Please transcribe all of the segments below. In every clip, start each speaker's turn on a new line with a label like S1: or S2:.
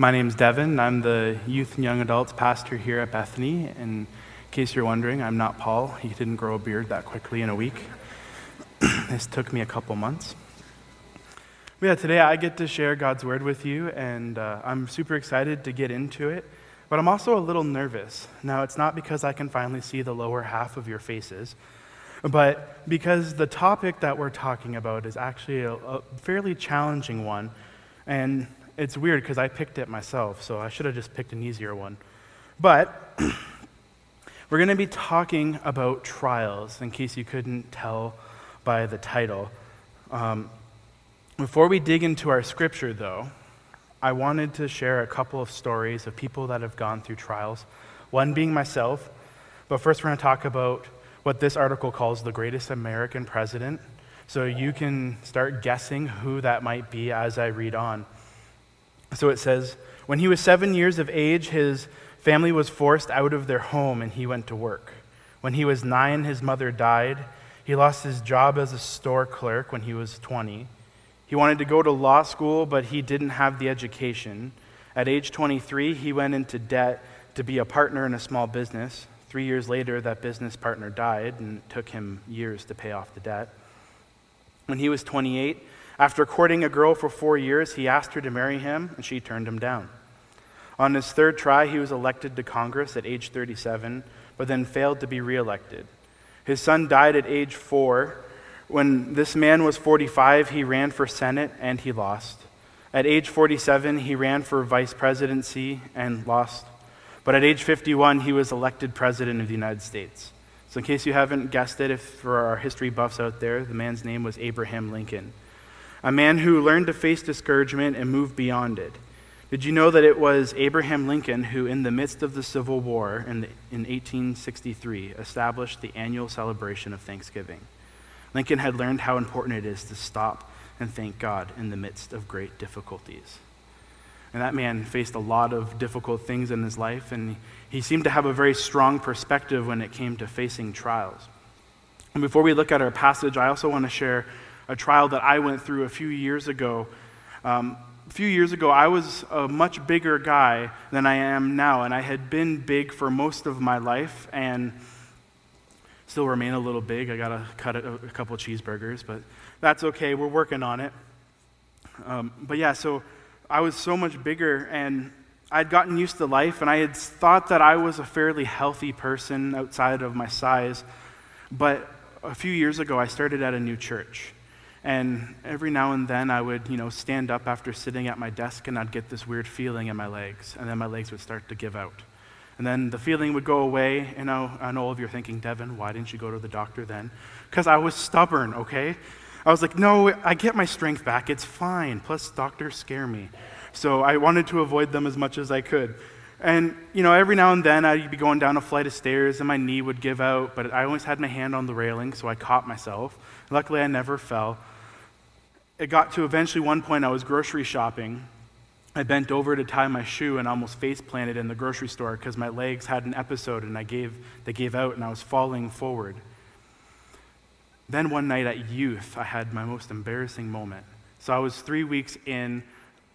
S1: My name is Devin. I'm the youth and young adults pastor here at Bethany. And in case you're wondering, I'm not Paul. He didn't grow a beard that quickly in a week. this took me a couple months. But yeah, today I get to share God's word with you, and uh, I'm super excited to get into it. But I'm also a little nervous. Now, it's not because I can finally see the lower half of your faces, but because the topic that we're talking about is actually a, a fairly challenging one. And it's weird because I picked it myself, so I should have just picked an easier one. But we're going to be talking about trials, in case you couldn't tell by the title. Um, before we dig into our scripture, though, I wanted to share a couple of stories of people that have gone through trials, one being myself. But first, we're going to talk about what this article calls the greatest American president. So you can start guessing who that might be as I read on. So it says, When he was seven years of age, his family was forced out of their home and he went to work. When he was nine, his mother died. He lost his job as a store clerk when he was 20. He wanted to go to law school, but he didn't have the education. At age 23, he went into debt to be a partner in a small business. Three years later, that business partner died, and it took him years to pay off the debt. When he was 28, after courting a girl for four years, he asked her to marry him, and she turned him down. On his third try, he was elected to Congress at age 37, but then failed to be reelected. His son died at age four. When this man was 45, he ran for Senate and he lost. At age 47, he ran for vice presidency and lost. But at age 51, he was elected president of the United States. So, in case you haven't guessed it, if for our history buffs out there, the man's name was Abraham Lincoln a man who learned to face discouragement and move beyond it. Did you know that it was Abraham Lincoln who, in the midst of the Civil War in, the, in 1863, established the annual celebration of Thanksgiving? Lincoln had learned how important it is to stop and thank God in the midst of great difficulties. And that man faced a lot of difficult things in his life, and he seemed to have a very strong perspective when it came to facing trials. And before we look at our passage, I also want to share a trial that I went through a few years ago. Um, a few years ago, I was a much bigger guy than I am now, and I had been big for most of my life and still remain a little big. I got to cut a, a, couple cheeseburgers, but that's okay. We're working on it. Um, but yeah, so I was so much bigger, and I'd gotten used to life, and I had thought that I was a fairly healthy person outside of my size. But a few years ago, I started at a new church. And every now and then I would, you know, stand up after sitting at my desk and I'd get this weird feeling in my legs. And then my legs would start to give out. And then the feeling would go away. And I, I know all of you are thinking, Devin, why didn't you go to the doctor then? Because I was stubborn, okay? I was like, no, I get my strength back. It's fine. Plus, doctors scare me. So I wanted to avoid them as much as I could. And, you know, every now and then I'd be going down a flight of stairs and my knee would give out, but I always had my hand on the railing, so I caught myself. Luckily, I never fell. It got to eventually one point I was grocery shopping. I bent over to tie my shoe and almost face planted in the grocery store because my legs had an episode and I gave, they gave out and I was falling forward. Then one night at youth, I had my most embarrassing moment. So I was three weeks in,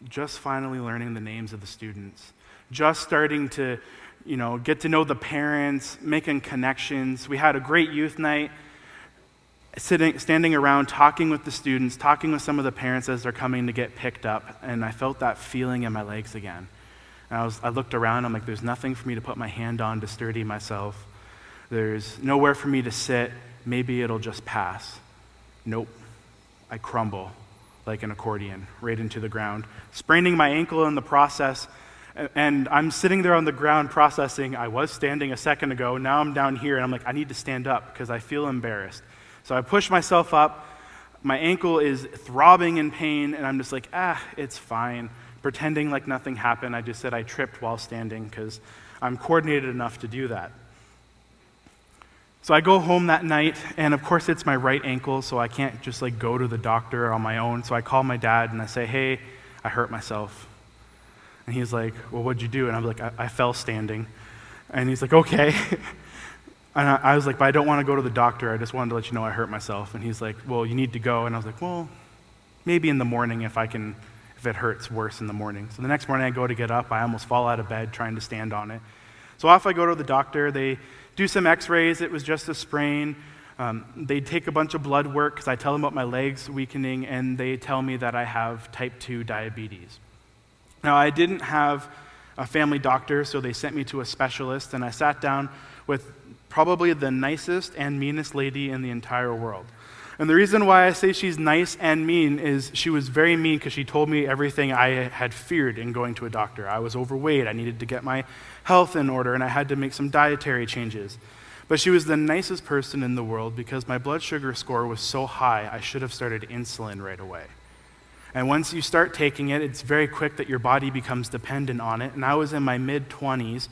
S1: just finally learning the names of the students, just starting to, you know, get to know the parents, making connections. We had a great youth night sitting, standing around talking with the students, talking with some of the parents as they're coming to get picked up, and I felt that feeling in my legs again. And I, was, I looked around, I'm like, there's nothing for me to put my hand on to sturdy myself. There's nowhere for me to sit. Maybe it'll just pass. Nope. I crumble like an accordion right into the ground, spraining my ankle in the process. And I'm sitting there on the ground processing. I was standing a second ago. Now I'm down here, and I'm like, I need to stand up because I feel embarrassed. So I push myself up. My ankle is throbbing in pain, and I'm just like, ah, it's fine. pretending like nothing happened. I just said I tripped while standing because I'm coordinated enough to do that. So I go home that night, and of course it's my right ankle, so I can't just like go to the doctor on my own. So I call my dad and I say, "Hey, I hurt myself." And he's like, "Well, what'd you do?" And I'm like, "I, I fell standing." And he's like, "Okay." and I, I was like, "But I don't want to go to the doctor. I just wanted to let you know I hurt myself." And he's like, "Well, you need to go." And I was like, "Well, maybe in the morning if I can, if it hurts worse in the morning." So the next morning I go to get up, I almost fall out of bed trying to stand on it. So off I go to the doctor. They do some x rays. It was just a sprain. Um, they take a bunch of blood work because I tell them about my legs weakening, and they tell me that I have type 2 diabetes. Now, I didn't have a family doctor, so they sent me to a specialist, and I sat down with probably the nicest and meanest lady in the entire world. And the reason why I say she's nice and mean is she was very mean because she told me everything I had feared in going to a doctor. I was overweight, I needed to get my health in order, and I had to make some dietary changes. But she was the nicest person in the world because my blood sugar score was so high, I should have started insulin right away. And once you start taking it, it's very quick that your body becomes dependent on it. And I was in my mid 20s,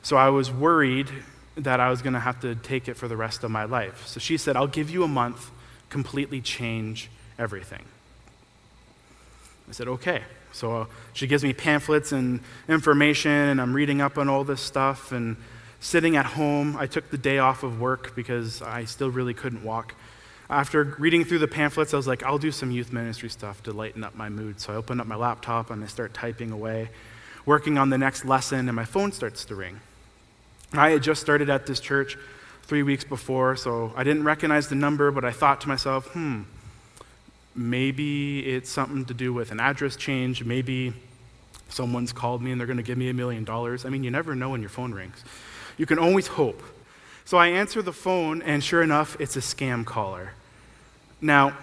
S1: so I was worried that I was going to have to take it for the rest of my life. So she said, I'll give you a month completely change everything. I said, okay. So she gives me pamphlets and information, and I'm reading up on all this stuff. And sitting at home, I took the day off of work because I still really couldn't walk. After reading through the pamphlets, I was like, I'll do some youth ministry stuff to lighten up my mood. So I open up my laptop and I start typing away, working on the next lesson, and my phone starts to ring. I had just started at this church three weeks before, so I didn't recognize the number, but I thought to myself, hmm, maybe it's something to do with an address change. Maybe someone's called me and they're going to give me a million dollars. I mean, you never know when your phone rings. You can always hope. So I answer the phone, and sure enough, it's a scam caller. Now,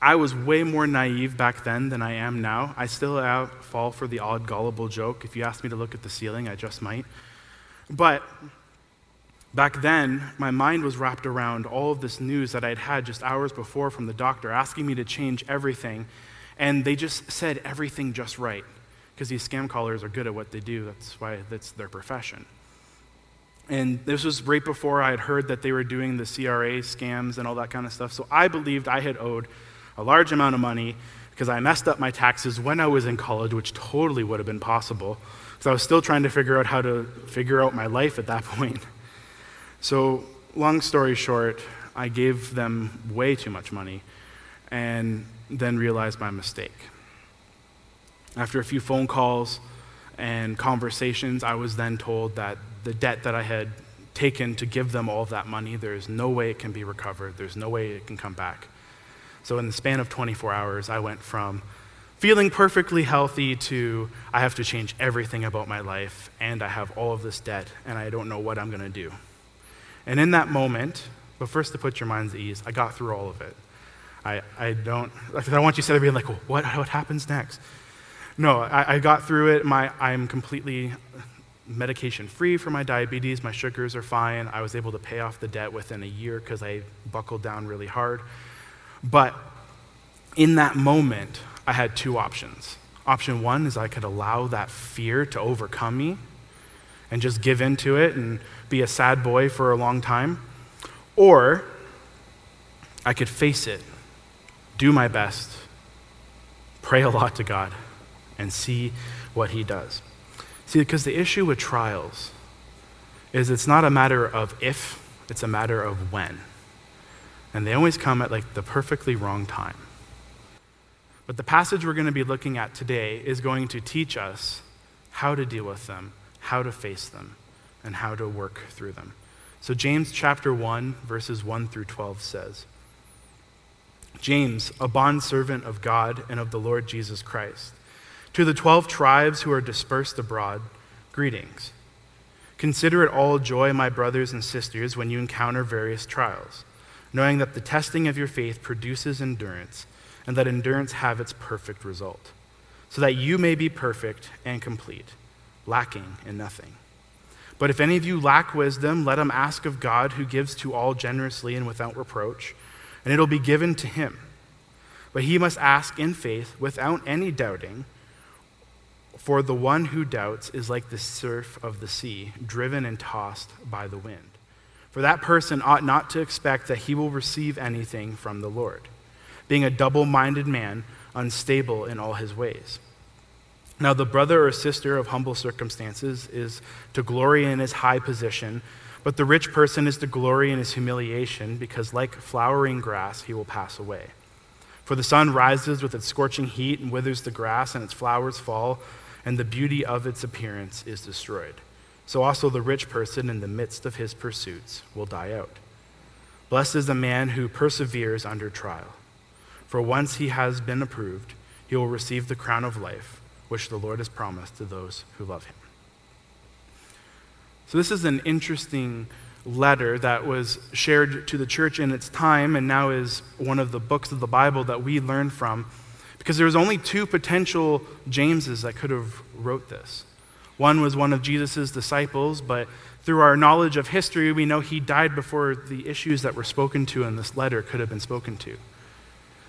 S1: I was way more naive back then than I am now. I still fall for the odd gullible joke. If you ask me to look at the ceiling, I just might. But Back then, my mind was wrapped around all of this news that I'd had just hours before from the doctor asking me to change everything. And they just said everything just right. Because these scam callers are good at what they do. That's why that's their profession. And this was right before I had heard that they were doing the CRA scams and all that kind of stuff. So I believed I had owed a large amount of money because I messed up my taxes when I was in college, which totally would have been possible. Because I was still trying to figure out how to figure out my life at that point. So, long story short, I gave them way too much money and then realized my mistake. After a few phone calls and conversations, I was then told that the debt that I had taken to give them all of that money, there is no way it can be recovered, there's no way it can come back. So, in the span of 24 hours, I went from feeling perfectly healthy to I have to change everything about my life, and I have all of this debt, and I don't know what I'm going to do. And in that moment, but first to put your minds at ease, I got through all of it. I, I don't, I want you to be like, well, what, what happens next? No, I, I got through it. My, I'm completely medication free for my diabetes. My sugars are fine. I was able to pay off the debt within a year because I buckled down really hard. But in that moment, I had two options. Option one is I could allow that fear to overcome me and just give in to it and be a sad boy for a long time. Or I could face it, do my best, pray a lot to God, and see what He does. See, because the issue with trials is it's not a matter of if, it's a matter of when. And they always come at like the perfectly wrong time. But the passage we're going to be looking at today is going to teach us how to deal with them how to face them and how to work through them. So, James chapter 1, verses 1 through 12 says James, a bondservant of God and of the Lord Jesus Christ, to the 12 tribes who are dispersed abroad, greetings. Consider it all joy, my brothers and sisters, when you encounter various trials, knowing that the testing of your faith produces endurance, and that endurance have its perfect result, so that you may be perfect and complete lacking in nothing. But if any of you lack wisdom, let him ask of God, who gives to all generously and without reproach, and it'll be given to him. But he must ask in faith, without any doubting, For the one who doubts is like the surf of the sea, driven and tossed by the wind. For that person ought not to expect that he will receive anything from the Lord, being a double minded man, unstable in all his ways. Now, the brother or sister of humble circumstances is to glory in his high position, but the rich person is to glory in his humiliation, because like flowering grass, he will pass away. For the sun rises with its scorching heat and withers the grass, and its flowers fall, and the beauty of its appearance is destroyed. So also the rich person, in the midst of his pursuits, will die out. Blessed is the man who perseveres under trial. For once he has been approved, he will receive the crown of life, which the Lord has promised to those who love him. So, this is an interesting letter that was shared to the church in its time and now is one of the books of the Bible that we learn from because there was only two potential Jameses that could have wrote this. One was one of Jesus' disciples, but through our knowledge of history, we know he died before the issues that were spoken to in this letter could have been spoken to.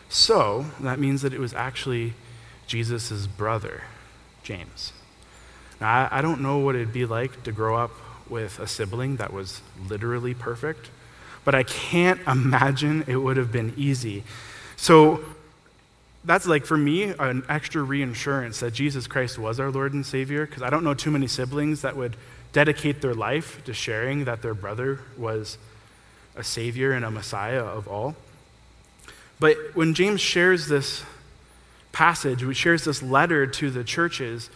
S1: So that means that it was actually Jesus' brother, James. Now, I, I don't know what it'd be like to grow up with a sibling that was literally perfect, but I can't imagine it would have been easy. So that's like for me an extra reinsurance that Jesus Christ was our Lord and Savior, because I don't know too many siblings that would dedicate their life to sharing that their brother was a Savior and a Messiah of all. But when James shares this passage, he shares this letter to the churches,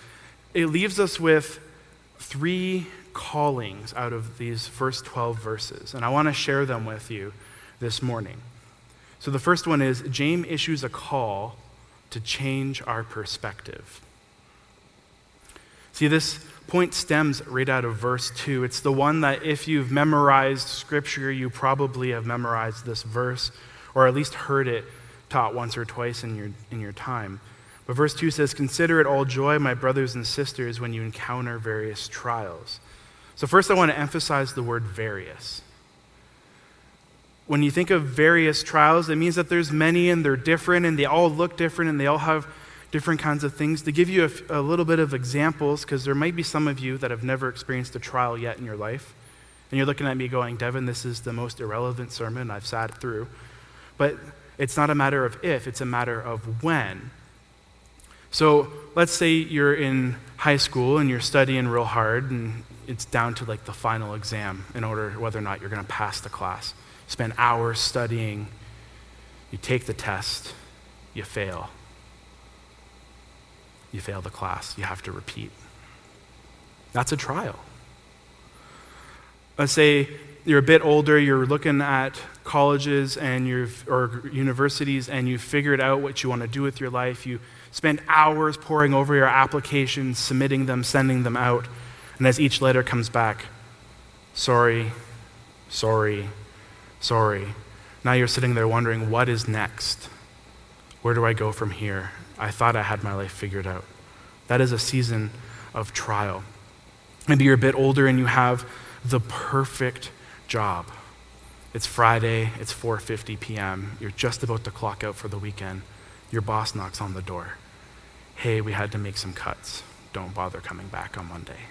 S1: it leaves us with three callings out of these first 12 verses. And I want to share them with you this morning. So the first one is James issues a call to change our perspective. See, this point stems right out of verse 2. It's the one that, if you've memorized scripture, you probably have memorized this verse, or at least heard it taught once or twice in your, in your time. But verse 2 says, Consider it all joy, my brothers and sisters, when you encounter various trials. So, first, I want to emphasize the word various. When you think of various trials, it means that there's many and they're different and they all look different and they all have different kinds of things. To give you a, a little bit of examples, because there might be some of you that have never experienced a trial yet in your life, and you're looking at me going, Devin, this is the most irrelevant sermon I've sat through. But it's not a matter of if, it's a matter of when. So let's say you're in high school and you're studying real hard and it's down to like the final exam in order whether or not you're going to pass the class. You spend hours studying, you take the test, you fail. You fail the class, you have to repeat. That's a trial. Let's say you're a bit older, you're looking at colleges and you've, or universities and you've figured out what you want to do with your life. You spend hours poring over your applications, submitting them, sending them out. And as each letter comes back, sorry, sorry, sorry. Now you're sitting there wondering, what is next? Where do I go from here? I thought I had my life figured out. That is a season of trial. Maybe you're a bit older and you have the perfect job. It's Friday, it's 4:50 p.m. You're just about to clock out for the weekend. Your boss knocks on the door. Hey, we had to make some cuts. Don't bother coming back on Monday.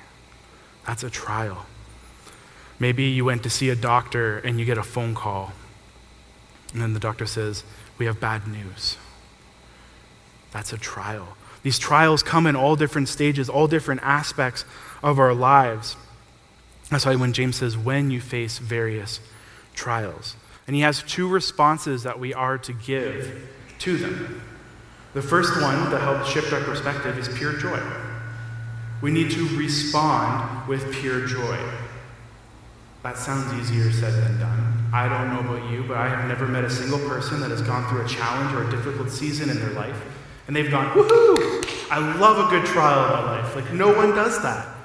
S1: That's a trial. Maybe you went to see a doctor and you get a phone call, and then the doctor says, We have bad news. That's a trial. These trials come in all different stages, all different aspects of our lives. That's why when James says, When you face various trials. And he has two responses that we are to give to them. The first one, to help shift our perspective, is pure joy. We need to respond with pure joy. That sounds easier said than done. I don't know about you, but I have never met a single person that has gone through a challenge or a difficult season in their life, and they've gone, woohoo! I love a good trial in my life. Like, no one does that.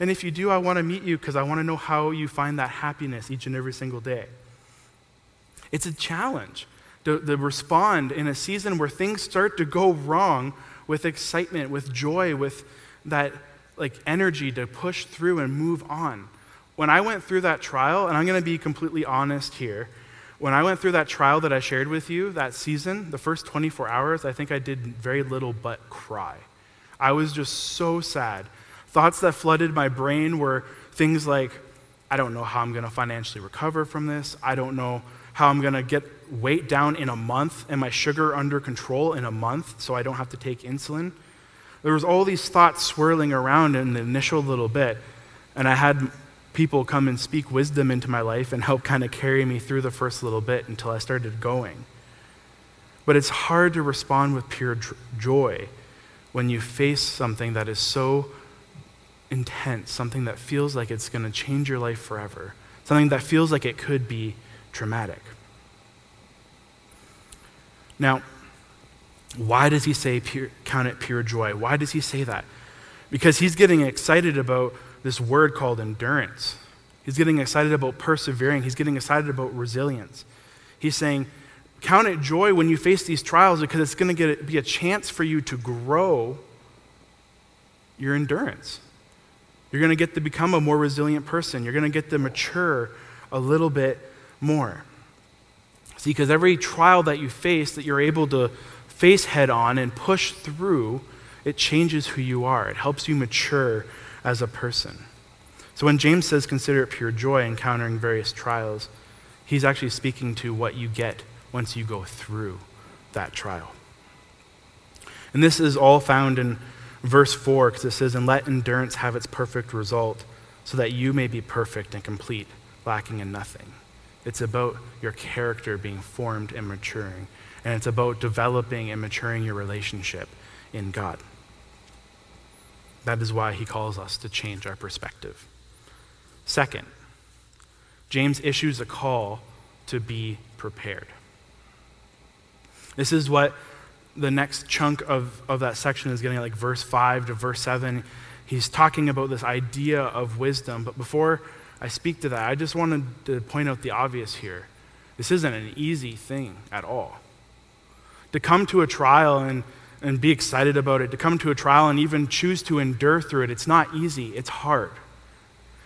S1: And if you do, I want to meet you because I want to know how you find that happiness each and every single day. It's a challenge to, to respond in a season where things start to go wrong with excitement, with joy, with that like energy to push through and move on. When I went through that trial, and I'm going to be completely honest here, when I went through that trial that I shared with you that season, the first 24 hours, I think I did very little but cry. I was just so sad. Thoughts that flooded my brain were things like, I don't know how I'm going to financially recover from this. I don't know how I'm going to get weight down in a month and my sugar under control in a month so I don't have to take insulin. There was all these thoughts swirling around in the initial little bit, and I had people come and speak wisdom into my life and help kind of carry me through the first little bit until I started going. But it's hard to respond with pure joy when you face something that is so intense, something that feels like it's going to change your life forever, something that feels like it could be traumatic. Now, why does he say pure, count it pure joy? Why does he say that? Because he's getting excited about this word called endurance. He's getting excited about persevering. He's getting excited about resilience. He's saying, Count it joy when you face these trials because it's going to be a chance for you to grow your endurance. You're going to get to become a more resilient person. You're going to get to mature a little bit more. See, because every trial that you face that you're able to face head on and push through, it changes who you are. It helps you mature as a person. So when James says consider it pure joy encountering various trials, he's actually speaking to what you get once you go through that trial. And this is all found in verse 4 because it says, And let endurance have its perfect result, so that you may be perfect and complete, lacking in nothing. It's about your character being formed and maturing, and it's about developing and maturing your relationship in God. That is why he calls us to change our perspective. Second, James issues a call to be prepared. This is what the next chunk of, of that section is getting, like verse 5 to verse 7. He's talking about this idea of wisdom. But before I speak to that, I just wanted to point out the obvious here. This isn't an easy thing at all. To come to a trial and, and be excited about it, to come to a trial and even choose to endure through it, it's not easy, it's hard.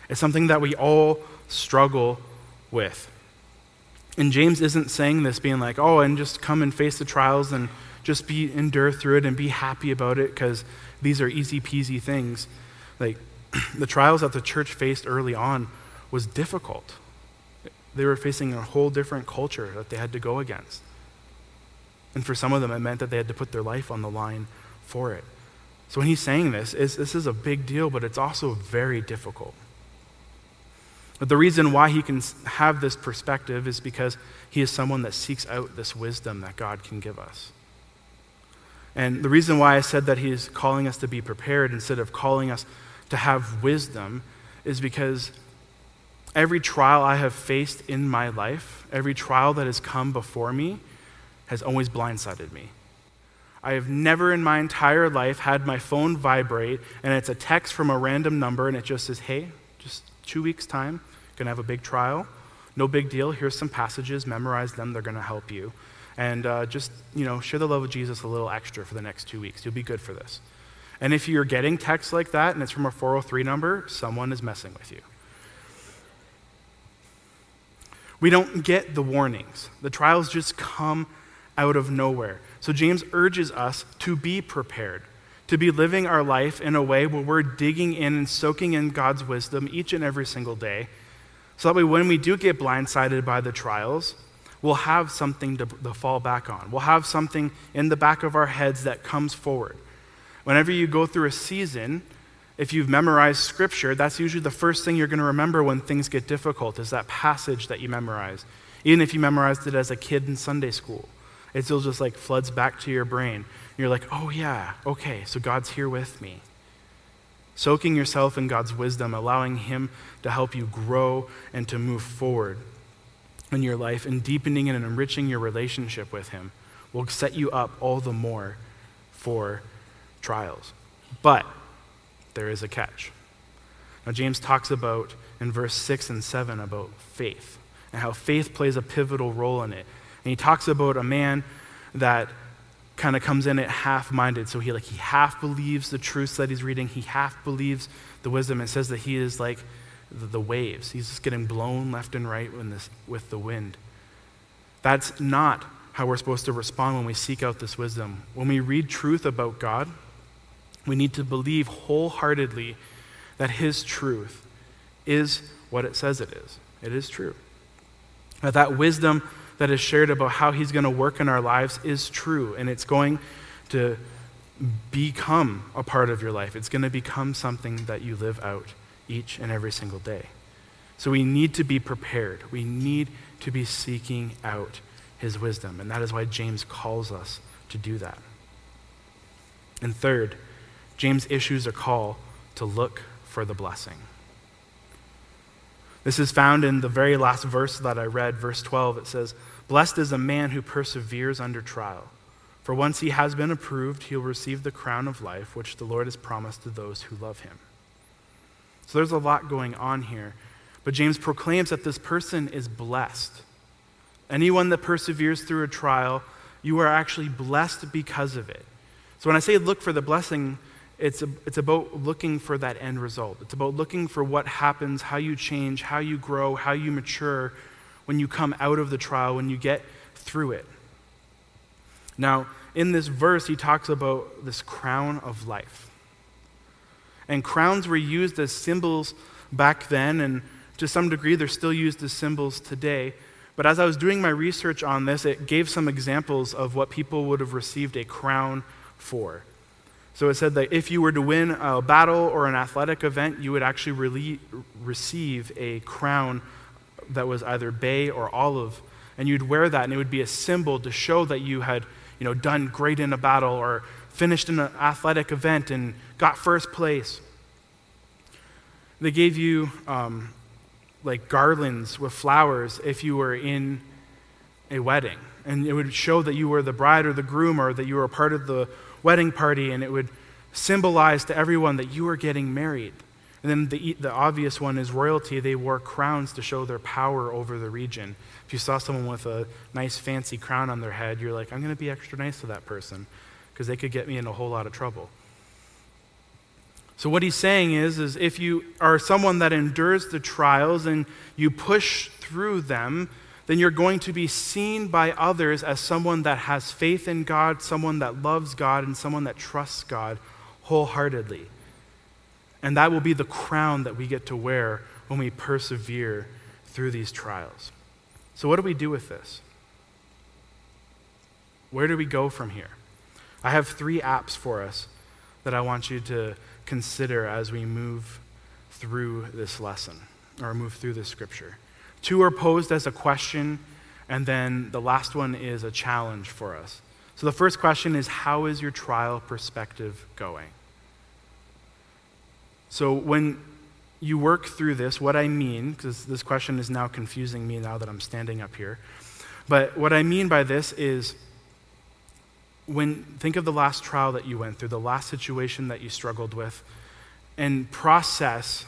S1: It's something that we all struggle with. And James isn't saying this being like, oh, and just come and face the trials and just be endure through it and be happy about it because these are easy peasy things. Like the trials that the church faced early on was difficult. They were facing a whole different culture that they had to go against. And for some of them, it meant that they had to put their life on the line for it. So when he's saying this, this is a big deal, but it's also very difficult. But the reason why he can have this perspective is because he is someone that seeks out this wisdom that God can give us. And the reason why I said that he's calling us to be prepared instead of calling us to have wisdom is because every trial I have faced in my life, every trial that has come before me, has always blindsided me. I have never in my entire life had my phone vibrate and it's a text from a random number and it just says, hey, just two weeks' time, to have a big trial. No big deal. Here's some passages, memorize them, they're to help you. And uh, just, you know, share the love of Jesus a little extra for the next two weeks. You'll be good for this. And if you're getting texts like that and it's from a 403 number, someone is messing with you. We don't get the warnings. The trials just come out of nowhere. So James urges us to be prepared to be living our life in a way where we're digging in and soaking in God's wisdom each and every single day. So that way, when we do get blindsided by the trials, we'll have something to, to fall back on. We'll have something in the back of our heads that comes forward. Whenever you go through a season, if you've memorized scripture, that's usually the first thing you're going to remember when things get difficult, is that passage that you memorized. Even if you memorized it as a kid in Sunday school, it still just like floods back to your brain you're like, oh, yeah, okay, so God's here with me. Soaking yourself in God's wisdom, allowing Him to help you grow and to move forward in your life, and deepening and enriching your relationship with Him will set you up all the more for trials. But there is a catch. Now, James talks about in verse 6 and 7 about faith and how faith plays a pivotal role in it. And he talks about a man that kind of comes in it half-minded. So he like he half believes the truths that he's reading. He half believes the wisdom. and says that he is like the, waves. He's just getting blown left and right this, with the wind. That's not how we're supposed to respond when we seek out this wisdom. When we read truth about God, We need to believe wholeheartedly that His truth is what it says it is. It is true. That that wisdom that is shared about how He's going to work in our lives is true, and it's going to become a part of your life. It's going to become something that you live out each and every single day. So we need to be prepared. We need to be seeking out His wisdom, and that is why James calls us to do that. And third, James issues a call to look for the blessing. This is found in the very last verse that I read, verse 12. It says, Blessed is a man who perseveres under trial. For once he has been approved, he'll receive the crown of life, which the Lord has promised to those who love him. So there's a lot going on here. But James proclaims that this person is blessed. Anyone that perseveres through a trial, you are actually blessed because of it. So when I say look for the blessing, it's, a, it's about looking for that end result. It's about looking for what happens, how you change, how you grow, how you mature when you come out of the trial, when you get through it. Now, in this verse, he talks about this crown of life. And crowns were used as symbols back then, and to some degree, they're still used as symbols today. But as I was doing my research on this, it gave some examples of what people would have received a crown for. So it said that if you were to win a battle or an athletic event, you would actually really receive a crown that was either bay or olive, and you'd wear that, and it would be a symbol to show that you had, you know, done great in a battle or finished in an athletic event and got first place. They gave you um, like garlands with flowers if you were in a wedding, and it would show that you were the bride or the groom or that you were a part of the wedding party, and it would symbolize to everyone that you were getting married. And then the, the obvious one is royalty. They wore crowns to show their power over the region. If you saw someone with a nice fancy crown on their head, you're like, I'm going to be extra nice to that person because they could get me in a whole lot of trouble. So what he's saying is, is if you are someone that endures the trials and you push through them, then you're going to be seen by others as someone that has faith in God, someone that loves God, and someone that trusts God wholeheartedly. And that will be the crown that we get to wear when we persevere through these trials. So, what do we do with this? Where do we go from here? I have three apps for us that I want you to consider as we move through this lesson or move through this scripture. Two are posed as a question, and then the last one is a challenge for us. So the first question is How is your trial perspective going? So when you work through this, what I mean, because this question is now confusing me now that I'm standing up here, but what I mean by this is when think of the last trial that you went through, the last situation that you struggled with, and process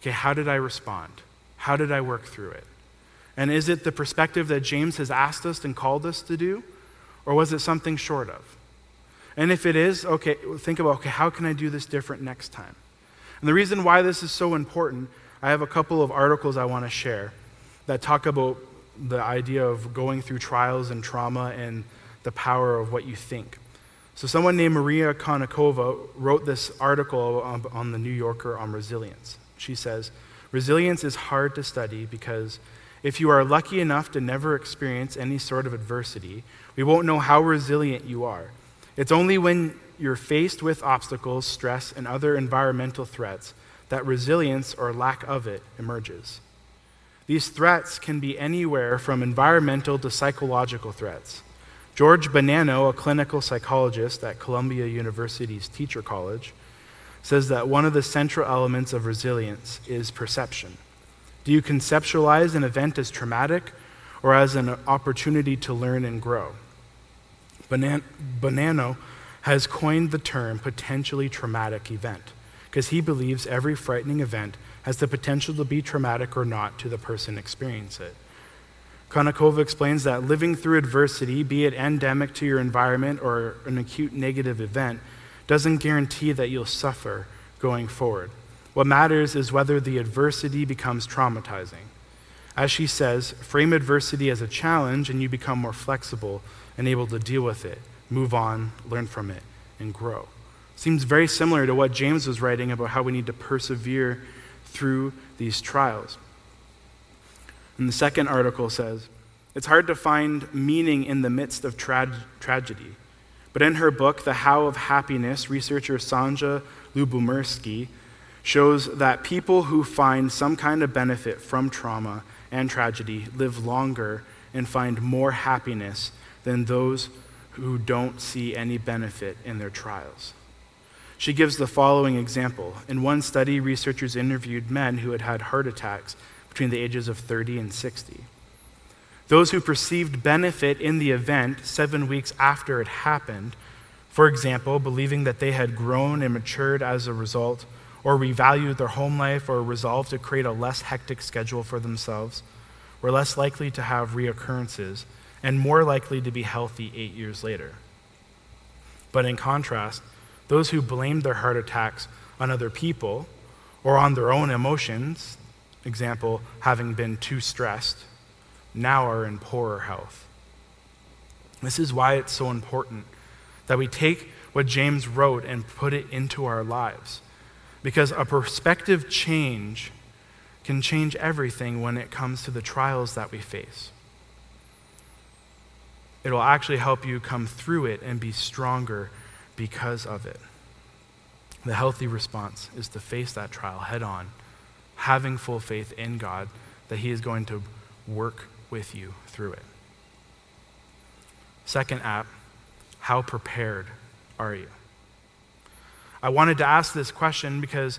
S1: okay, how did I respond? How did I work through it? And is it the perspective that James has asked us and called us to do? Or was it something short of? And if it is, okay, think about, okay, how can I do this different next time? And the reason why this is so important, I have a couple of articles I want to share that talk about the idea of going through trials and trauma and the power of what you think. So, someone named Maria Konnikova wrote this article on, on, the New Yorker on resilience. She says, Resilience is hard to study because if you are lucky enough to never experience any sort of adversity, we won't know how resilient you are. It's only when you're faced with obstacles, stress, and other environmental threats that resilience or lack of it emerges. These threats can be anywhere from environmental to psychological threats. George Bonanno, a clinical psychologist at Columbia University's Teacher College, says that one of the central elements of resilience is perception. Do you conceptualize an event as traumatic or as an opportunity to learn and grow? Bonanno has coined the term potentially traumatic event because he believes every frightening event has the potential to be traumatic or not to the person experiencing it. Konnikova explains that living through adversity, be it endemic to your environment or an acute negative event, doesn't guarantee that you'll suffer going forward. What matters is whether the adversity becomes traumatizing. As she says, frame adversity as a challenge and you become more flexible and able to deal with it, move on, learn from it, and grow. Seems very similar to what James was writing about how we need to persevere through these trials. And the second article says, It's hard to find meaning in the midst of tra- tragedy. But in her book, The How of Happiness, researcher Sonja Lyubomirsky shows that people who find some kind of benefit from trauma and tragedy live longer and find more happiness than those who don't see any benefit in their trials. She gives the following example. In one study, researchers interviewed men who had had heart attacks between the ages of 30 and 60. Those who perceived benefit in the event seven weeks after it happened, for example, believing that they had grown and matured as a result, or revalued their home life, or resolved to create a less hectic schedule for themselves, were less likely to have reoccurrences and more likely to be healthy eight years later. But in contrast, those who blamed their heart attacks on other people or on their own emotions, example, having been too stressed, now are in poorer health. This is why it's so important that we take what James wrote and put it into our lives. Because a perspective change can change everything when it comes to the trials that we face. It'll actually help you come through it and be stronger because of it. The healthy response is to face that trial head on, having full faith in God that He is going to work with you through it. Second app, how prepared are you? I wanted to ask this question because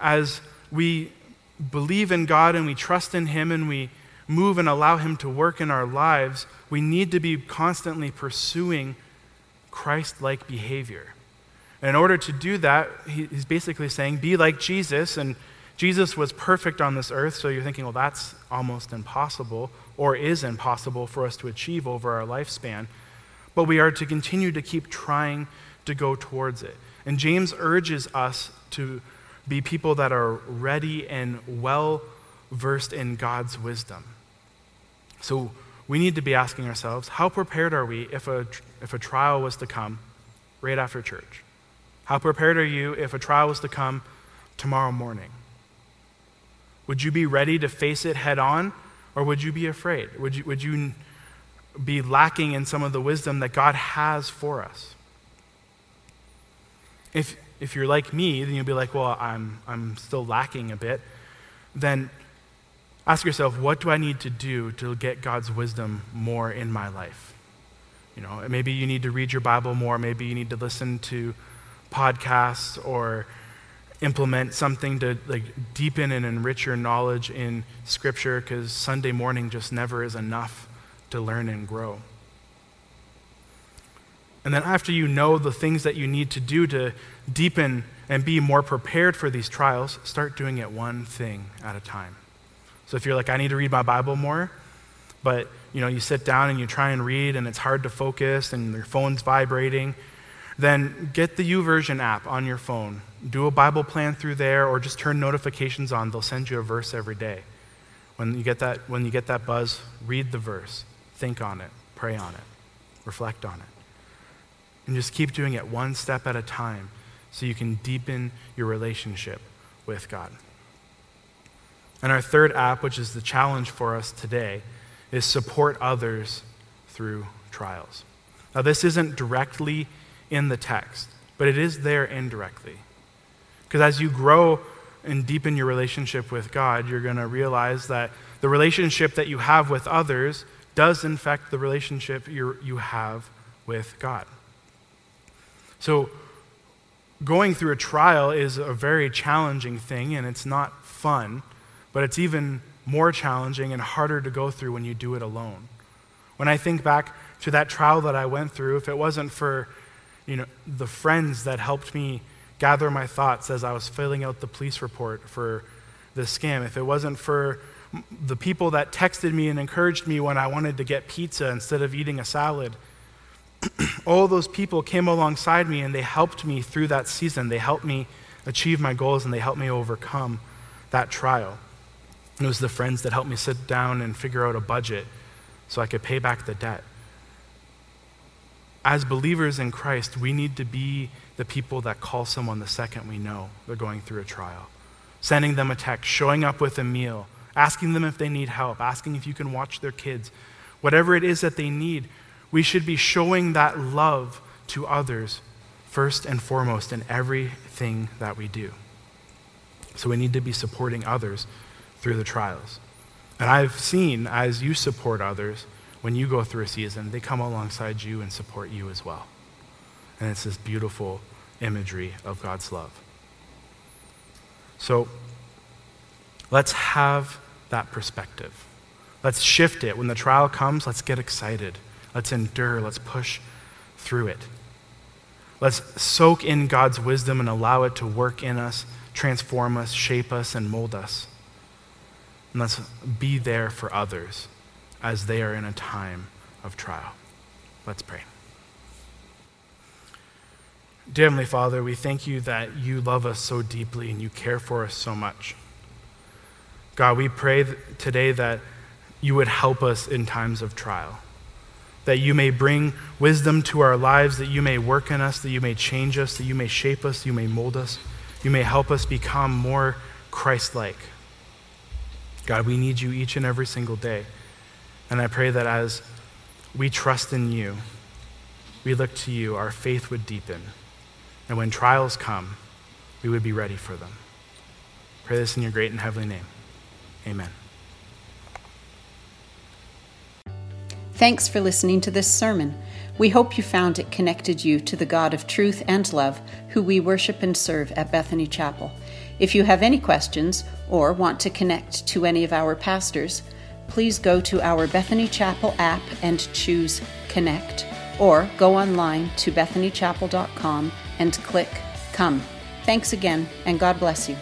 S1: as we believe in God and we trust in Him and we move and allow Him to work in our lives, we need to be constantly pursuing Christ like behavior. And in order to do that, he's basically saying, be like Jesus. And Jesus was perfect on this earth, so you're thinking, well, that's almost impossible or is impossible for us to achieve over our lifespan. But we are to continue to keep trying to go towards it. And James urges us to be people that are ready and well versed in God's wisdom. So we need to be asking ourselves how prepared are we if a, if a trial was to come right after church? How prepared are you if a trial was to come tomorrow morning? Would you be ready to face it head on, or would you be afraid? Would you, would you be lacking in some of the wisdom that God has for us? If, if you're like me, then you'll be like, well, I'm, I'm still lacking a bit. Then ask yourself, what do I need to do to get God's wisdom more in my life? You know, maybe you need to read your Bible more. Maybe you need to listen to podcasts or implement something to like deepen and enrich your knowledge in Scripture because Sunday morning just never is enough to learn and grow. And then, after you know the things that you need to do to deepen and be more prepared for these trials, start doing it one thing at a time. So, if you're like, I need to read my Bible more, but you know, you sit down and you try and read and it's hard to focus and your phone's vibrating, then get the YouVersion app on your phone. Do a Bible plan through there or just turn notifications on. They'll send you a verse every day. When you get that, when you get that buzz, read the verse, think on it, pray on it, reflect on it. And just keep doing it one step at a time so you can deepen your relationship with God. And our third app, which is the challenge for us today, is support others through trials. Now, this isn't directly in the text, but it is there indirectly. Because as you grow and deepen your relationship with God, you're going to realize that the relationship that you have with others does infect the relationship you you have with God. So, going through a trial is a very challenging thing, and it's not fun, but it's even more challenging and harder to go through when you do it alone. When I think back to that trial that I went through, if it wasn't for you know, the friends that helped me gather my thoughts as I was filling out the police report for the scam, if it wasn't for the people that texted me and encouraged me when I wanted to get pizza instead of eating a salad, all those people came alongside me and they helped me through that season. They helped me achieve my goals and they helped me overcome that trial. It was the friends that helped me sit down and figure out a budget so I could pay back the debt. as believers in Christ, we need to be the people that call someone the second we know they're going through a trial. Sending them a text, showing up with a meal, asking them if they need help, asking if you can watch their kids. Whatever it is that they need, we should be showing that love to others first and foremost in everything that we do. So we need to be supporting others through the trials. And I've seen as you support others, when you go through a season, they come alongside you and support you as well. And it's this beautiful imagery of God's love. So let's have that perspective. Let's shift it. When the trial comes, let's get excited. Let's endure. Let's push through it. Let's soak in God's wisdom and allow it to work in us, transform us, shape us, and mold us. And let's be there for others as they are in a time of trial. Let's pray. Dear Heavenly Father, we thank you that you love us so deeply and you care for us so much. God, we pray today that you would help us in times of trial, that you may bring wisdom to our lives, that you may work in us, that you may change us, that you may shape us, you may mold us, you may help us become more Christ like. God, we need you each and every single day. And I pray that as we trust in you, we look to you, our faith would deepen. And when trials come, we would be ready for them. Pray this in your great and heavenly name. Amen.
S2: Thanks for listening to this sermon. We hope you found it connected you to the God of truth and love, who we worship and serve at Bethany Chapel. If you have any questions or want to connect to any of our pastors, please go to our Bethany Chapel app and choose Connect, or go online to bethanychapel.com and click Come. Thanks again, and God bless you.